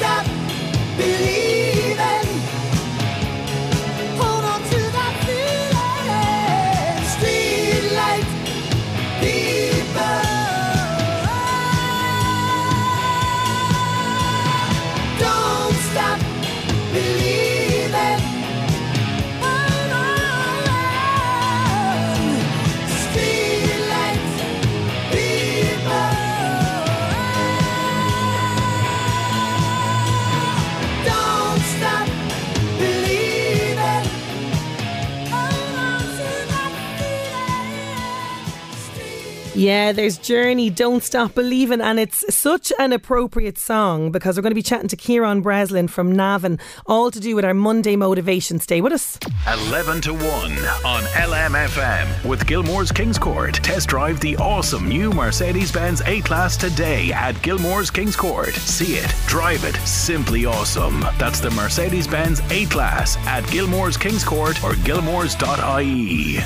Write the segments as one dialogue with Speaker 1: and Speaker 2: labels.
Speaker 1: Stop believing.
Speaker 2: Yeah, there's Journey, Don't Stop Believing, and it's such an appropriate song because we're going to be chatting to Kieran Breslin from Navan, all to do with our Monday Motivation. Stay with us.
Speaker 3: 11 to 1 on LMFM with Gilmore's Kings Court. Test drive the awesome new Mercedes Benz A Class today at Gilmore's Kings Court. See it, drive it, simply awesome. That's the Mercedes Benz A Class at Gilmore's Kings Court or gilmores.ie.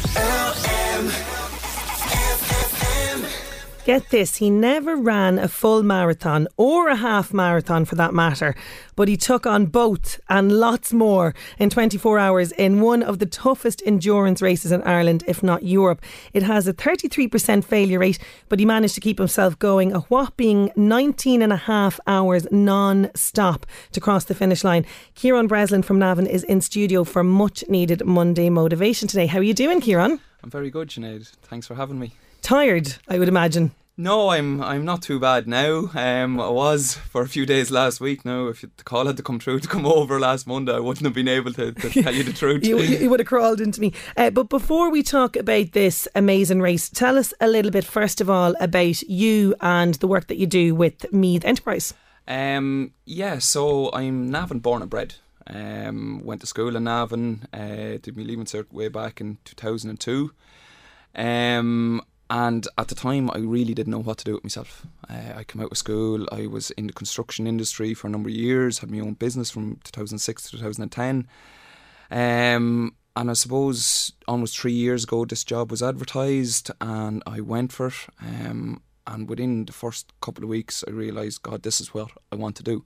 Speaker 2: Get this, he never ran a full marathon or a half marathon for that matter, but he took on both and lots more in 24 hours in one of the toughest endurance races in Ireland, if not Europe. It has a 33% failure rate, but he managed to keep himself going a whopping 19 and a half hours non stop to cross the finish line. Kieran Breslin from Navan is in studio for much needed Monday motivation today. How are you doing, Kieran?
Speaker 4: I'm very good, Sinead. Thanks for having me.
Speaker 2: Tired, I would imagine.
Speaker 4: No, I'm I'm not too bad now. Um, I was for a few days last week. Now, if the call had to come through to come over last Monday, I wouldn't have been able to, to tell you the truth.
Speaker 2: you, you would have crawled into me. Uh, but before we talk about this amazing race, tell us a little bit, first of all, about you and the work that you do with Meath Enterprise.
Speaker 4: Um, yeah, so I'm Navan born and bred. Um, went to school in Navan. Uh, did my leaving cert way back in 2002. Um, and at the time, I really didn't know what to do with myself. Uh, I came out of school. I was in the construction industry for a number of years. Had my own business from 2006 to 2010. Um, and I suppose almost three years ago, this job was advertised, and I went for it. Um, and within the first couple of weeks, I realised, God, this is what I want to do.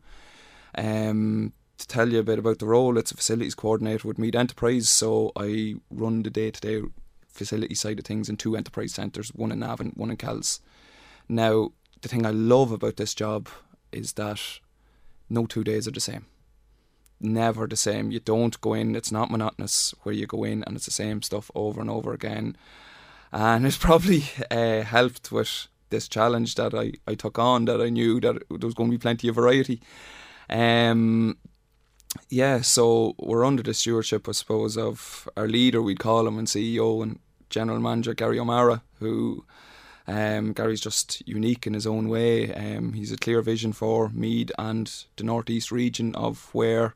Speaker 4: Um, to tell you a bit about the role, it's a facilities coordinator with Meath Enterprise. So I run the day to day facility side of things in two enterprise centres, one in Navan, one in Kells. Now, the thing I love about this job is that no two days are the same. Never the same. You don't go in, it's not monotonous where you go in and it's the same stuff over and over again. And it's probably uh, helped with this challenge that I, I took on that I knew that there was going to be plenty of variety. Um, yeah, so we're under the stewardship, I suppose, of our leader, we'd call him, and CEO and general manager Gary O'Mara, who um, Gary's just unique in his own way. Um, he's a clear vision for Meath and the northeast region of where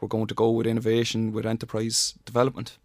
Speaker 4: we're going to go with innovation, with enterprise development.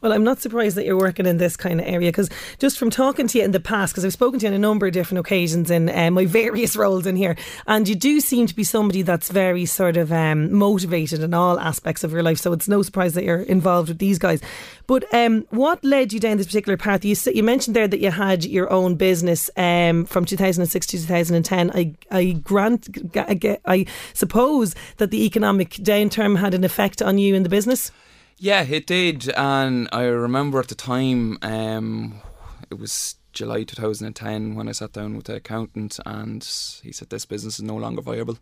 Speaker 2: Well, I'm not surprised that you're working in this kind of area because just from talking to you in the past, because I've spoken to you on a number of different occasions in uh, my various roles in here, and you do seem to be somebody that's very sort of um, motivated in all aspects of your life. So it's no surprise that you're involved with these guys. But um, what led you down this particular path? You, you mentioned there that you had your own business um, from 2006 to 2010. I, I grant, I suppose that the economic downturn had an effect on you in the business.
Speaker 4: Yeah, it did, and I remember at the time um, it was July 2010 when I sat down with the accountant and he said this business is no longer viable.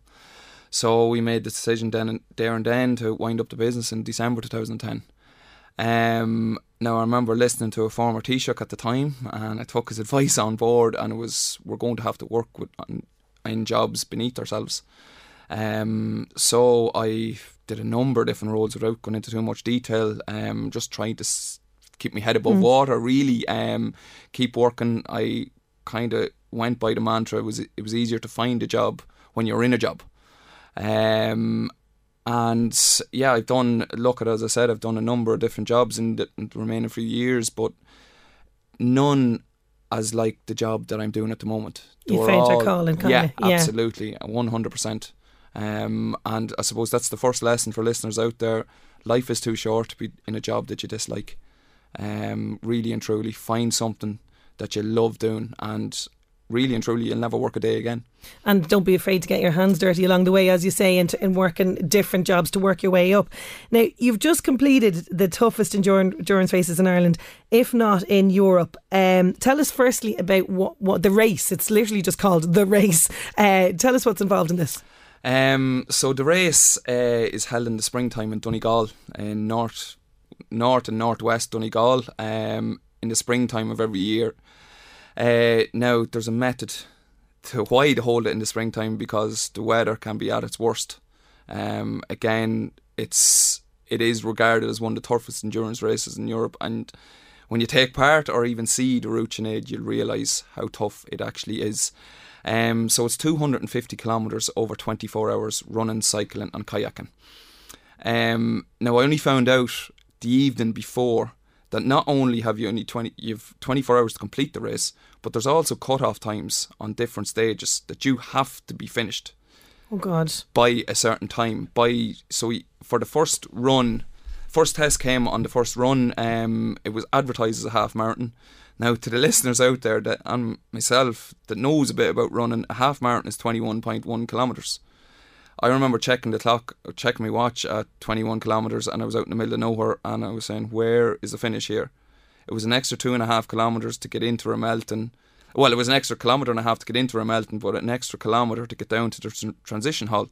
Speaker 4: So we made the decision then and there and then to wind up the business in December 2010. Um, now I remember listening to a former Taoiseach at the time, and I took his advice on board. And it was we're going to have to work with in jobs beneath ourselves. Um, so I did a number of different roles without going into too much detail. Um, just trying to s- keep my head above
Speaker 2: Mm.
Speaker 4: water, really. Um, keep working. I kind of went by the mantra: it was it was easier to find a job when you're in a job. Um, and yeah, I've done. Look at as I said, I've done a number of different jobs in the, in the remaining few years, but none as like the job that I'm doing at the moment. They
Speaker 2: You found your
Speaker 4: all-
Speaker 2: calling, kinda,
Speaker 4: Yeah,
Speaker 2: yeah.
Speaker 4: absolutely, one hundred percent. Um, and I suppose that's the first lesson for listeners out there. Life is too short to be in a job that you dislike. Um, really and truly, find something that you love doing, and really and truly, you'll never work a day again.
Speaker 2: And don't be afraid to get your hands dirty along the way, as you say, and, and working different jobs to work your way up. Now, you've just completed the toughest endurance races in Ireland, if not in Europe. Um, tell us firstly about what, what the race, it's literally just called the race. Uh, tell us what's involved in this.
Speaker 4: Um, so the race uh, is held in the springtime in Donegal, in north, north and northwest Donegal, um, in the springtime of every year. Uh, now there's a method to why they hold it in the springtime because the weather can be at its worst. Um, again, it's it is regarded as one of the toughest endurance races in Europe, and when you take part or even see the route Sinead, you'll realise how tough it actually is. Um, so it's 250 kilometres over 24 hours running, cycling, and kayaking. Um, now I only found out the evening before that not only have you only 20, you've 24 hours to complete the race, but there's also cut-off times on different stages that you have to be finished
Speaker 2: Oh, God.
Speaker 4: by a certain time. By so for the first run, first test came on the first run. Um, it was advertised as a half marathon. Now, to the listeners out there that and myself that knows a bit about running, a half marathon is twenty one point one kilometers. I remember checking the clock, checking my watch at 21 kilometres, and I was out in the middle of nowhere, and I was saying, "Where is the finish here?" It was an extra two and a half kilometres to get into Ramelton. Well, it was an extra kilometre and a half to get into Ramelton, but an extra kilometre to get down to the tr- transition hall.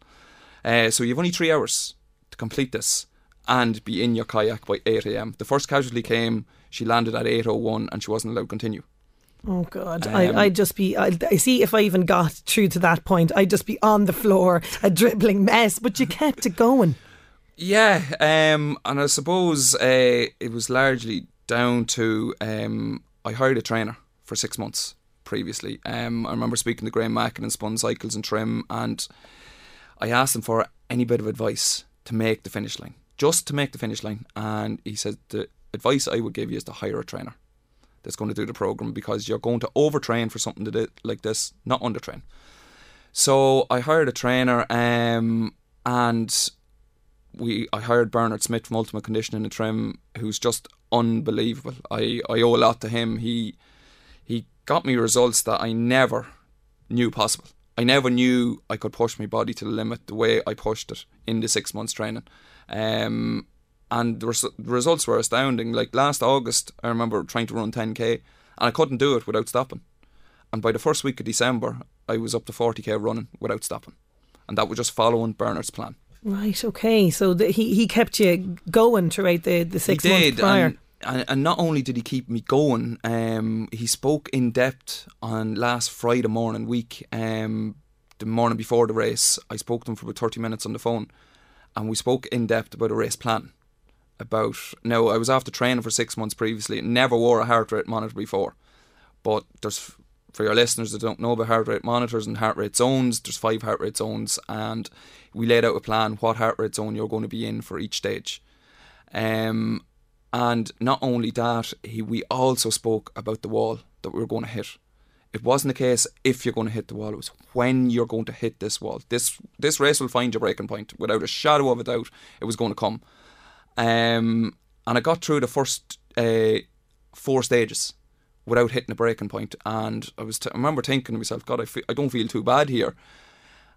Speaker 4: Uh, so you've only three hours to complete this and be in your kayak by 8 a.m. The first casualty came, she landed at 8.01 and she wasn't allowed to continue.
Speaker 2: Oh God,
Speaker 4: Um,
Speaker 2: I, I'd just be. I, I see if I even got through to that point, I'd just be on the floor, a dribbling mess. But you kept it going.
Speaker 4: Yeah, um, and I suppose uh, it was largely down to um, I hired a trainer for six months previously. Um, I remember speaking to Graham Mackin and Spun Cycles and Trim, and I asked him for any bit of advice to make the finish line, just to make the finish line. And he said the advice I would give you is to hire a trainer that's going to do the program because you're going to overtrain for something do, like this, not undertrain. So I hired a trainer, um, and we I hired Bernard Smith from Ultimate Conditioning and Trim, who's just unbelievable. I, I owe a lot to him. He he got me results that I never knew possible. I never knew I could push my body to the limit the way I pushed it in the six months training. Um, and the, res- the results were astounding. Like last August, I remember trying to run 10k and I couldn't do it without stopping. And by the first week of December, I was up to 40k running without stopping. And that was just following Bernard's plan.
Speaker 2: Right. Okay. So the, he he kept you going throughout the the six
Speaker 4: he
Speaker 2: months
Speaker 4: did,
Speaker 2: prior.
Speaker 4: And, and, and not only did he keep me going, um, he spoke in depth on last Friday morning week, um, the morning before the race. I spoke to him for about 30 minutes on the phone, and we spoke in depth about a race plan. About now, I was after training for six months previously, never wore a heart rate monitor before, but there's for your listeners that don't know about heart rate monitors and heart rate zones, there's five heart rate zones, and we laid out a plan what heart rate zone you're going to be in for each stage. Um, and not only that, he, we also spoke about the wall that we were going to hit. It wasn't the case if you're going to hit the wall; it was when you're going to hit this wall. This this race will find your breaking point without a shadow of a doubt. It was going to come, um, and I got through the first uh, four stages without hitting a breaking point. And I was t- I remember thinking to myself, God, I, fe- I don't feel too bad here.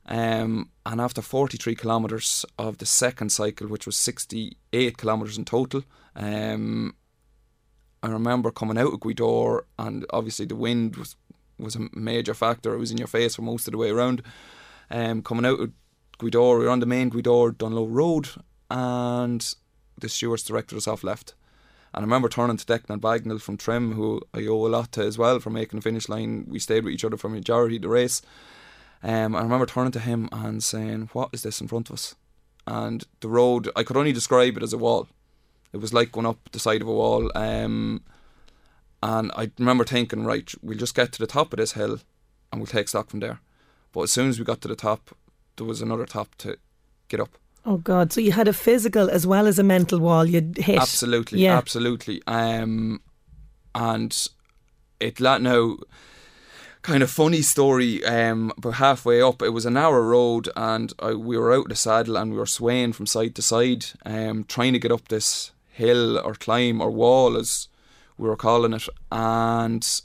Speaker 4: Um, and after 43 kilometres of the second cycle, which was 68 kilometres in total, um, I remember coming out of Gweedore, and obviously the wind was was a major factor. It was in your face for most of the way around. Um, coming out of Gweedore, we were on the main Gweedore Dunlow Road, and the stewards director us off left. And I remember turning to Declan Bagnall from Trim, who I owe a lot to as well for making the finish line. We stayed with each other for majority of the race. Um, I remember turning to him and saying, What is this in front of us? And the road, I could only describe it as a wall. It was like going up the side of a wall. Um, and I remember thinking, right, we'll just get to the top of this hill and we'll take stock from there. But as soon as we got to the top, there was another top to get up.
Speaker 2: Oh God! So you had a physical as well as a mental wall you'd hit.
Speaker 4: Absolutely,
Speaker 2: Yeah.
Speaker 4: absolutely. Um, and it let now kind of funny story. Um, about halfway up, it was an hour road, and I, we were out of the saddle and we were swaying from side to side, um, trying to get up this hill or climb or wall as we were calling it, and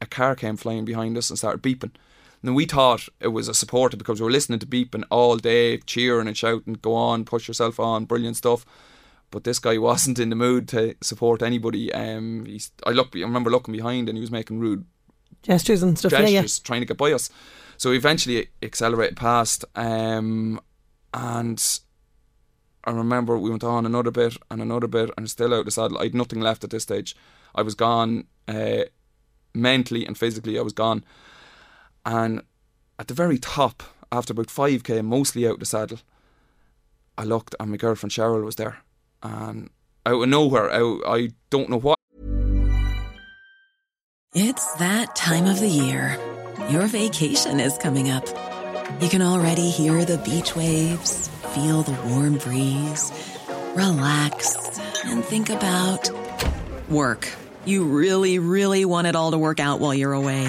Speaker 4: a car came flying behind us and started beeping. And we thought it was a supporter because we were listening to beeping all day, cheering and shouting, go on, push yourself on, brilliant stuff. But this guy wasn't in the mood to support anybody. Um, he's, I look, I remember looking behind and he was making rude
Speaker 2: Gestures and stuff.
Speaker 4: gestures,
Speaker 2: Yeah, yeah.
Speaker 4: trying to get by us. So we eventually accelerated past, um, and I remember we went on another bit and another bit, and still out of the saddle. I had nothing left at this stage. I was gone, uh, mentally and physically. I was gone, and at the very top, after about five k, mostly out of the saddle, I looked and my girlfriend Cheryl was there, and out of nowhere, out I don't know what
Speaker 5: It's that time of the year. Your vacation is coming up. You can already hear the beach waves, feel the warm breeze, relax, and think about work. You really, really want it all to work out while you're away.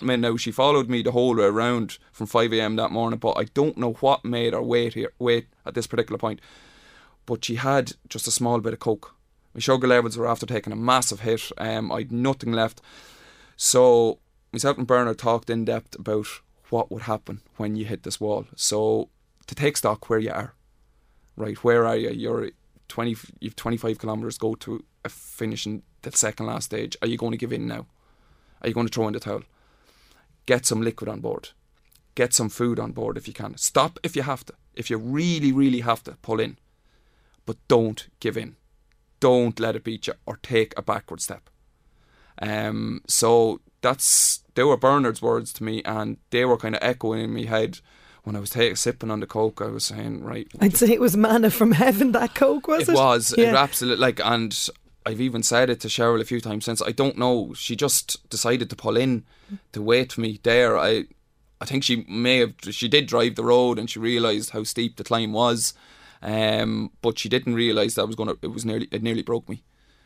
Speaker 4: I mean, now she followed me the whole way around from 5 a.m. that morning, but I don't know what made her wait here, wait at this particular point. But she had just a small bit of coke. My sugar levels were after taking a massive hit. Um, I'd nothing left. So myself and Bernard talked in depth about what would happen when you hit this wall. So to take stock where you are, right? Where are you? You're 20. You've 25 kilometers go to a finish in the second last stage. Are you going to give in now? Are you going to throw in the towel? Get some liquid on board. Get some food on board if you can. Stop if you have to. If you really, really have to, pull in. But don't give in. Don't let it beat you or take a backward step. Um, so that's they were Bernard's words to me, and they were kind of echoing in my head when I was ta- sipping on the coke. I was saying, right,
Speaker 2: I'd say it was manna from heaven. That coke was
Speaker 4: it
Speaker 2: it?
Speaker 4: was it
Speaker 2: Yeah.
Speaker 4: absolutely like, and I've even said it to Cheryl a few times since. I don't know. She just decided to pull in to wait for me there. I, I think she may have. She did drive the road and she realised how steep the climb was, um, but she didn't realise that I was gonna. It was nearly. It nearly broke me.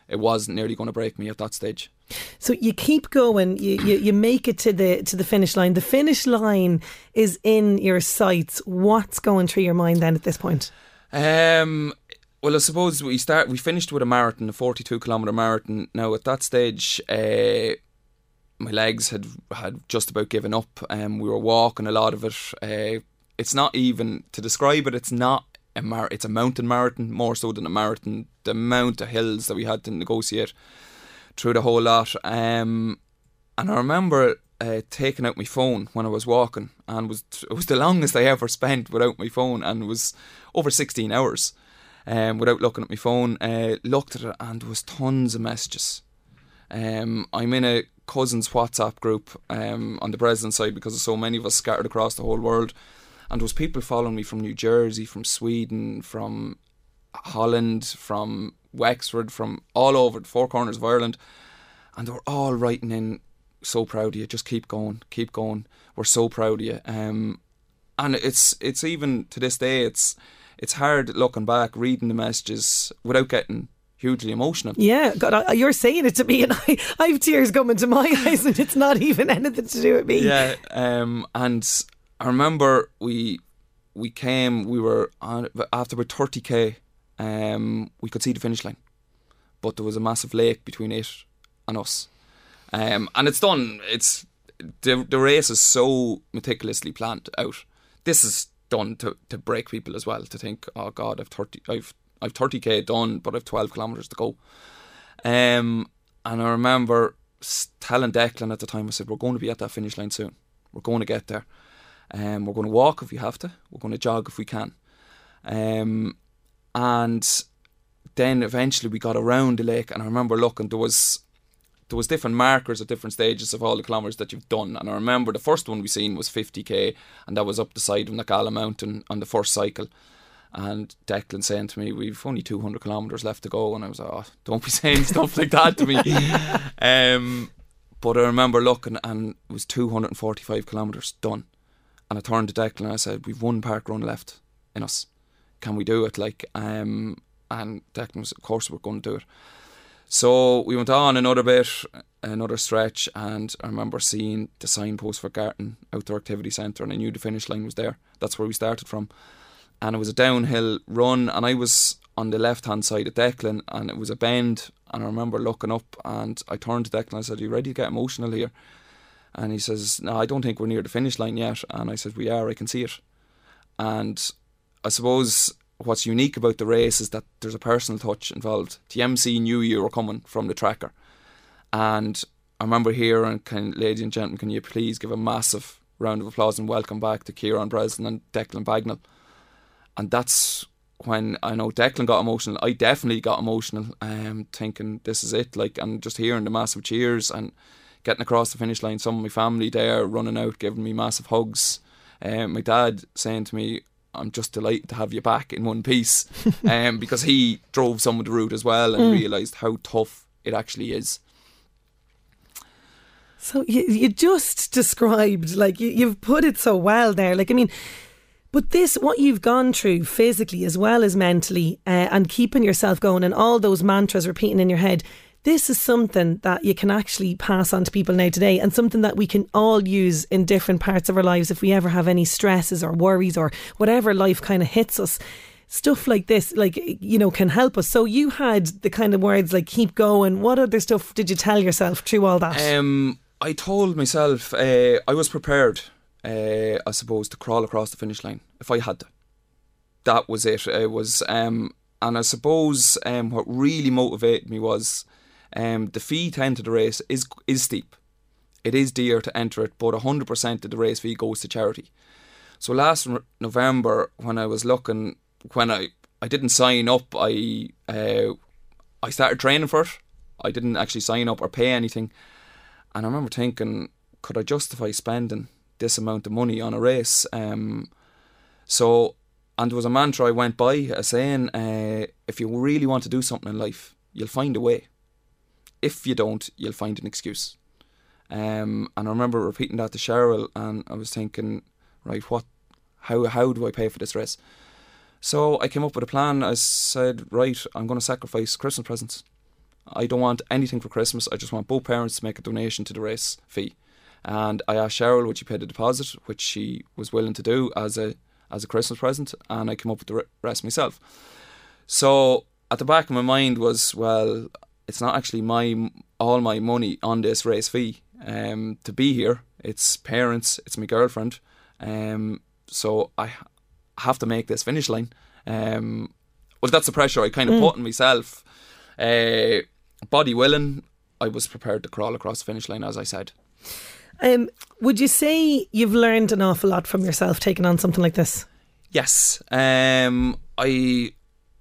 Speaker 4: It was nearly going to break me at that stage.
Speaker 2: So you keep going. You, you you make it to the to the finish line. The finish line is in your sights. What's going through your mind then at this point?
Speaker 4: Um, well, I suppose we start. We finished with a marathon, a forty-two kilometer marathon. Now at that stage, uh, my legs had had just about given up. Um, we were walking a lot of it. Uh, it's not even to describe it. It's not a mar- it's a mountain marathon more so than a marathon. The amount of hills that we had to negotiate through the whole lot. Um, and I remember uh, taking out my phone when I was walking, and was it was the longest I ever spent without my phone, and was over sixteen hours um, without looking at my phone. Uh, looked at it, and there was tons of messages. Um, I'm in a cousins WhatsApp group um, on the Breslin side because there's so many of us scattered across the whole world, and there was people following me from New Jersey, from Sweden, from Holland, from Wexford, from all over the four corners of Ireland, and they were all writing in, "So proud of you, just keep going, keep going. We're so proud of you." Um, and it's it's even to this day, it's it's hard looking back, reading the messages without getting hugely emotional.
Speaker 2: Yeah, God, I, you're saying it to me, and I, I have tears coming to my eyes, and it's not even anything to do with me.
Speaker 4: Yeah, um, and I remember we we came, we were on after about thirty k, um, we could see the finish line, but there was a massive lake between it and us, um, and it's done. It's the the race is so meticulously planned out. This is done to to break people as well to think, oh God, I've thirty, I've I've thirty k done, but I've twelve kilometers to go. Um, and I remember telling Declan at the time, I said, we're going to be at that finish line soon. We're going to get there. Um, we're going to walk if we have to. We're going to jog if we can. Um, and then eventually we got around the lake, and I remember looking. There was there was different markers at different stages of all the kilometres that you've done. And I remember the first one we seen was 50k, and that was up the side of Nagala Mountain on the first cycle. And Declan saying to me, "We've only 200 kilometres left to go," and I was like, "Oh, don't be saying stuff like that to me." um, but I remember looking, and it was 245 kilometres done. And I turned to Declan and I said, "We've one park run left in us. Can we do it?" Like, um, and Declan was, "Of course, we're going to do it." So we went on another bit, another stretch, and I remember seeing the signpost for Gartan Outdoor Activity Centre, and I knew the finish line was there. That's where we started from, and it was a downhill run, and I was on the left hand side of Declan, and it was a bend, and I remember looking up, and I turned to Declan, and I said, "Are you ready to get emotional here?" And he says, "No, I don't think we're near the finish line yet," and I said, "We are. I can see it," and I suppose what's unique about the race is that there's a personal touch involved. The MC knew you were coming from the tracker, and I remember hearing, "Can ladies and gentlemen, can you please give a massive round of applause and welcome back to Kieran Breslin and Declan Bagnall?" And that's when I know Declan got emotional. I definitely got emotional, um, thinking this is it. Like, and just hearing the massive cheers and getting across the finish line. Some of my family there running out, giving me massive hugs. Um, my dad saying to me, I'm just delighted to have you back in one piece um, because he drove some of the route as well and realised how tough it actually is.
Speaker 2: So you, you just described, like, you, you've put it so well there. Like, I mean, but this, what you've gone through physically as well as mentally, uh, and keeping yourself going, and all those mantras repeating in your head, this is something that you can actually pass on to people now today, and something that we can all use in different parts of our lives if we ever have any stresses or worries or whatever life kind of hits us. Stuff like this, like, you know, can help us. So you had the kind of words like keep going. What other stuff did you tell yourself through all that?
Speaker 4: Um, I told myself uh, I was prepared, uh, I suppose, to crawl across the finish line if I had to. That was it. It was, um, and I suppose um, what really motivated me was um, the fee to enter the race is is steep. It is dear to enter it, but 100% of the race fee goes to charity. So last November, when I was looking, when I, I didn't sign up, I uh, I started training for it. I didn't actually sign up or pay anything. And I remember thinking, could I justify spending this amount of money on a race? Um, so, and there was a mantra I went by saying, uh, if you really want to do something in life, you'll find a way. If you don't, you'll find an excuse. Um, and I remember repeating that to Cheryl, and I was thinking, right, what, how, how do I pay for this race? So I came up with a plan. I said, right, I'm going to sacrifice Christmas presents. I don't want anything for Christmas. I just want both parents to make a donation to the race fee. And I asked Cheryl would she pay the deposit, which she was willing to do as a as a Christmas present, and I came up with the rest myself. So at the back of my mind was, well, it's not actually my all my money on this race fee um, to be here. It's parents, it's my girlfriend, um, so I have to make this finish line. Um, well, that's the pressure I kind of put on myself. Uh, body willing, I was prepared to crawl across the finish line, as I said.
Speaker 2: Um, would you say you've learned an awful lot from yourself taking on something like this?
Speaker 4: Yes, um, I,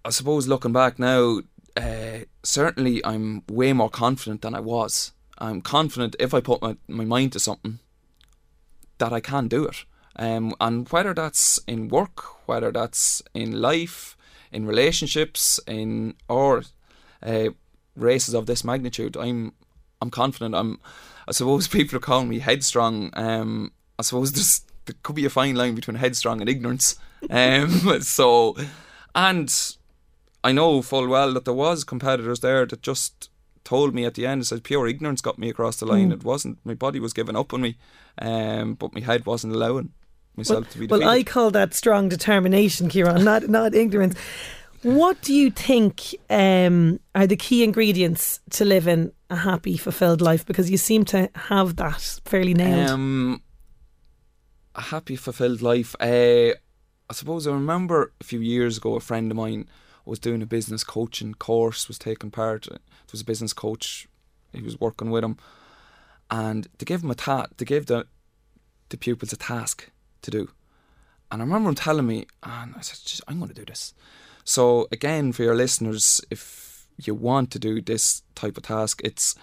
Speaker 4: I suppose looking back now, uh, certainly I'm way more confident than I was. I'm confident if I put my, my mind to something that I can do it. Um, and whether that's in work, whether that's in life, in relationships, in or uh, races of this magnitude, I'm I'm confident. I'm. I suppose people are calling me headstrong. Um, I suppose there's there could be a fine line between headstrong and ignorance. Um, so, and I know full well that there was competitors there that just told me at the end, it said pure ignorance got me across the line. It wasn't my body was giving up on me, um, but my head wasn't allowing myself to be Defeated. Well.
Speaker 2: I call that strong determination, Kieran, not not ignorance. What do you think um, are the key ingredients to living a happy, fulfilled life? Because you seem to have that fairly nailed.
Speaker 4: Um, a happy, fulfilled life. Uh, I suppose I remember a few years ago, a friend of mine was doing a business coaching course, was taking part. It was a business coach. He was working with him, and to give him a ta- to give the the pupils a task to do. And I remember him telling me, and I said, I'm going to do this. So again, for your listeners, if you want to do this type of task, it's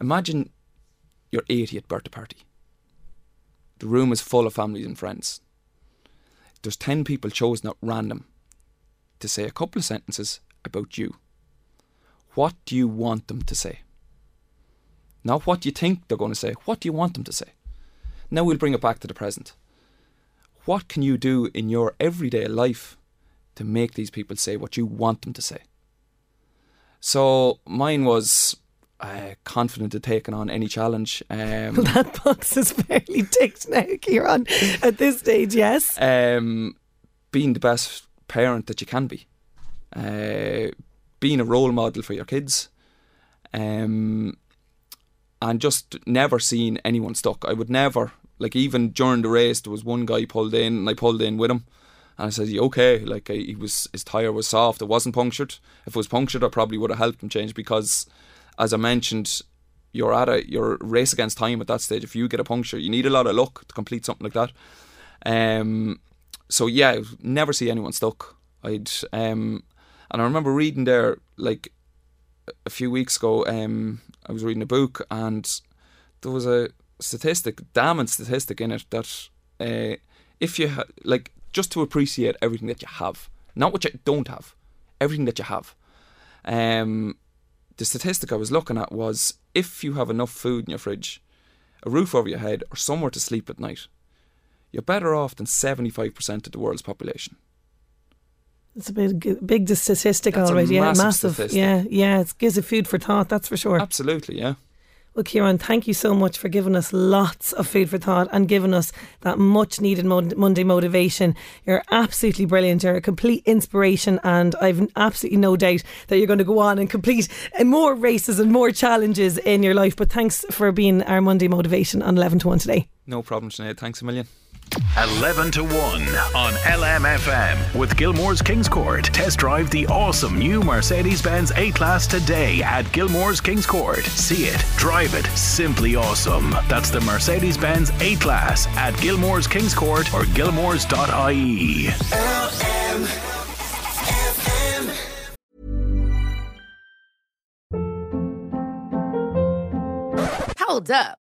Speaker 4: imagine your 80th birthday party. The room is full of families and friends. There's 10 people chosen at random to say a couple of sentences about you. What do you want them to say? Not what you think they're going to say, what do you want them to say? Now we'll bring it back to the present. What can you do in your everyday life to make these people say what you want them to say? So mine was uh, confident of taking on any challenge. Um,
Speaker 2: that box is fairly ticked now, Kieran. At this stage, yes.
Speaker 4: um, being the best parent that you can be, uh, being a role model for your kids, um, and just never seeing anyone stuck. I would never, like, even during the race, there was one guy pulled in, and I pulled in with him. And I said, "You okay?" Like I, he was, his tire was soft. It wasn't punctured. If it was punctured, I probably would have helped him change because, as I mentioned, you're at a you're race against time at that stage. If you get a puncture, you need a lot of luck to complete something like that. Um, so yeah, never see anyone stuck. I'd um, and I remember reading there like a few weeks ago. Um, I was reading a book and there was a statistic, damning statistic in it that uh, if you ha- like just to appreciate everything that you have, not what you don't have, everything that you have. Um, the statistic I was looking at was if you have enough food in your fridge, a roof over your head, or somewhere to sleep at night, you're better off than 75% of the world's population.
Speaker 2: It's a big, big statistic,
Speaker 4: That's a
Speaker 2: all right. Yeah,
Speaker 4: massive
Speaker 2: massive.
Speaker 4: statistic.
Speaker 2: Yeah, yeah. It gives it food for thought. That's for sure.
Speaker 4: Absolutely, yeah.
Speaker 2: Well, Kieran, thank you so much for giving us lots of food for thought and giving us that much needed Monday motivation. You're absolutely brilliant. You're a complete inspiration, and I've absolutely no doubt that you're going to go on and complete more races and more challenges in your life. But thanks for being our Monday motivation on 11 to 1 today.
Speaker 4: No problem, Sinead. Thanks a million.
Speaker 3: 11 to 1 on LMFM with Gilmore's Kings Court. Test drive the awesome new Mercedes Benz A Class today at Gilmore's Kings Court. See it, drive it, simply awesome. That's the Mercedes Benz A Class at Gilmore's Kings Court or gilmores.ie.
Speaker 6: Hold up.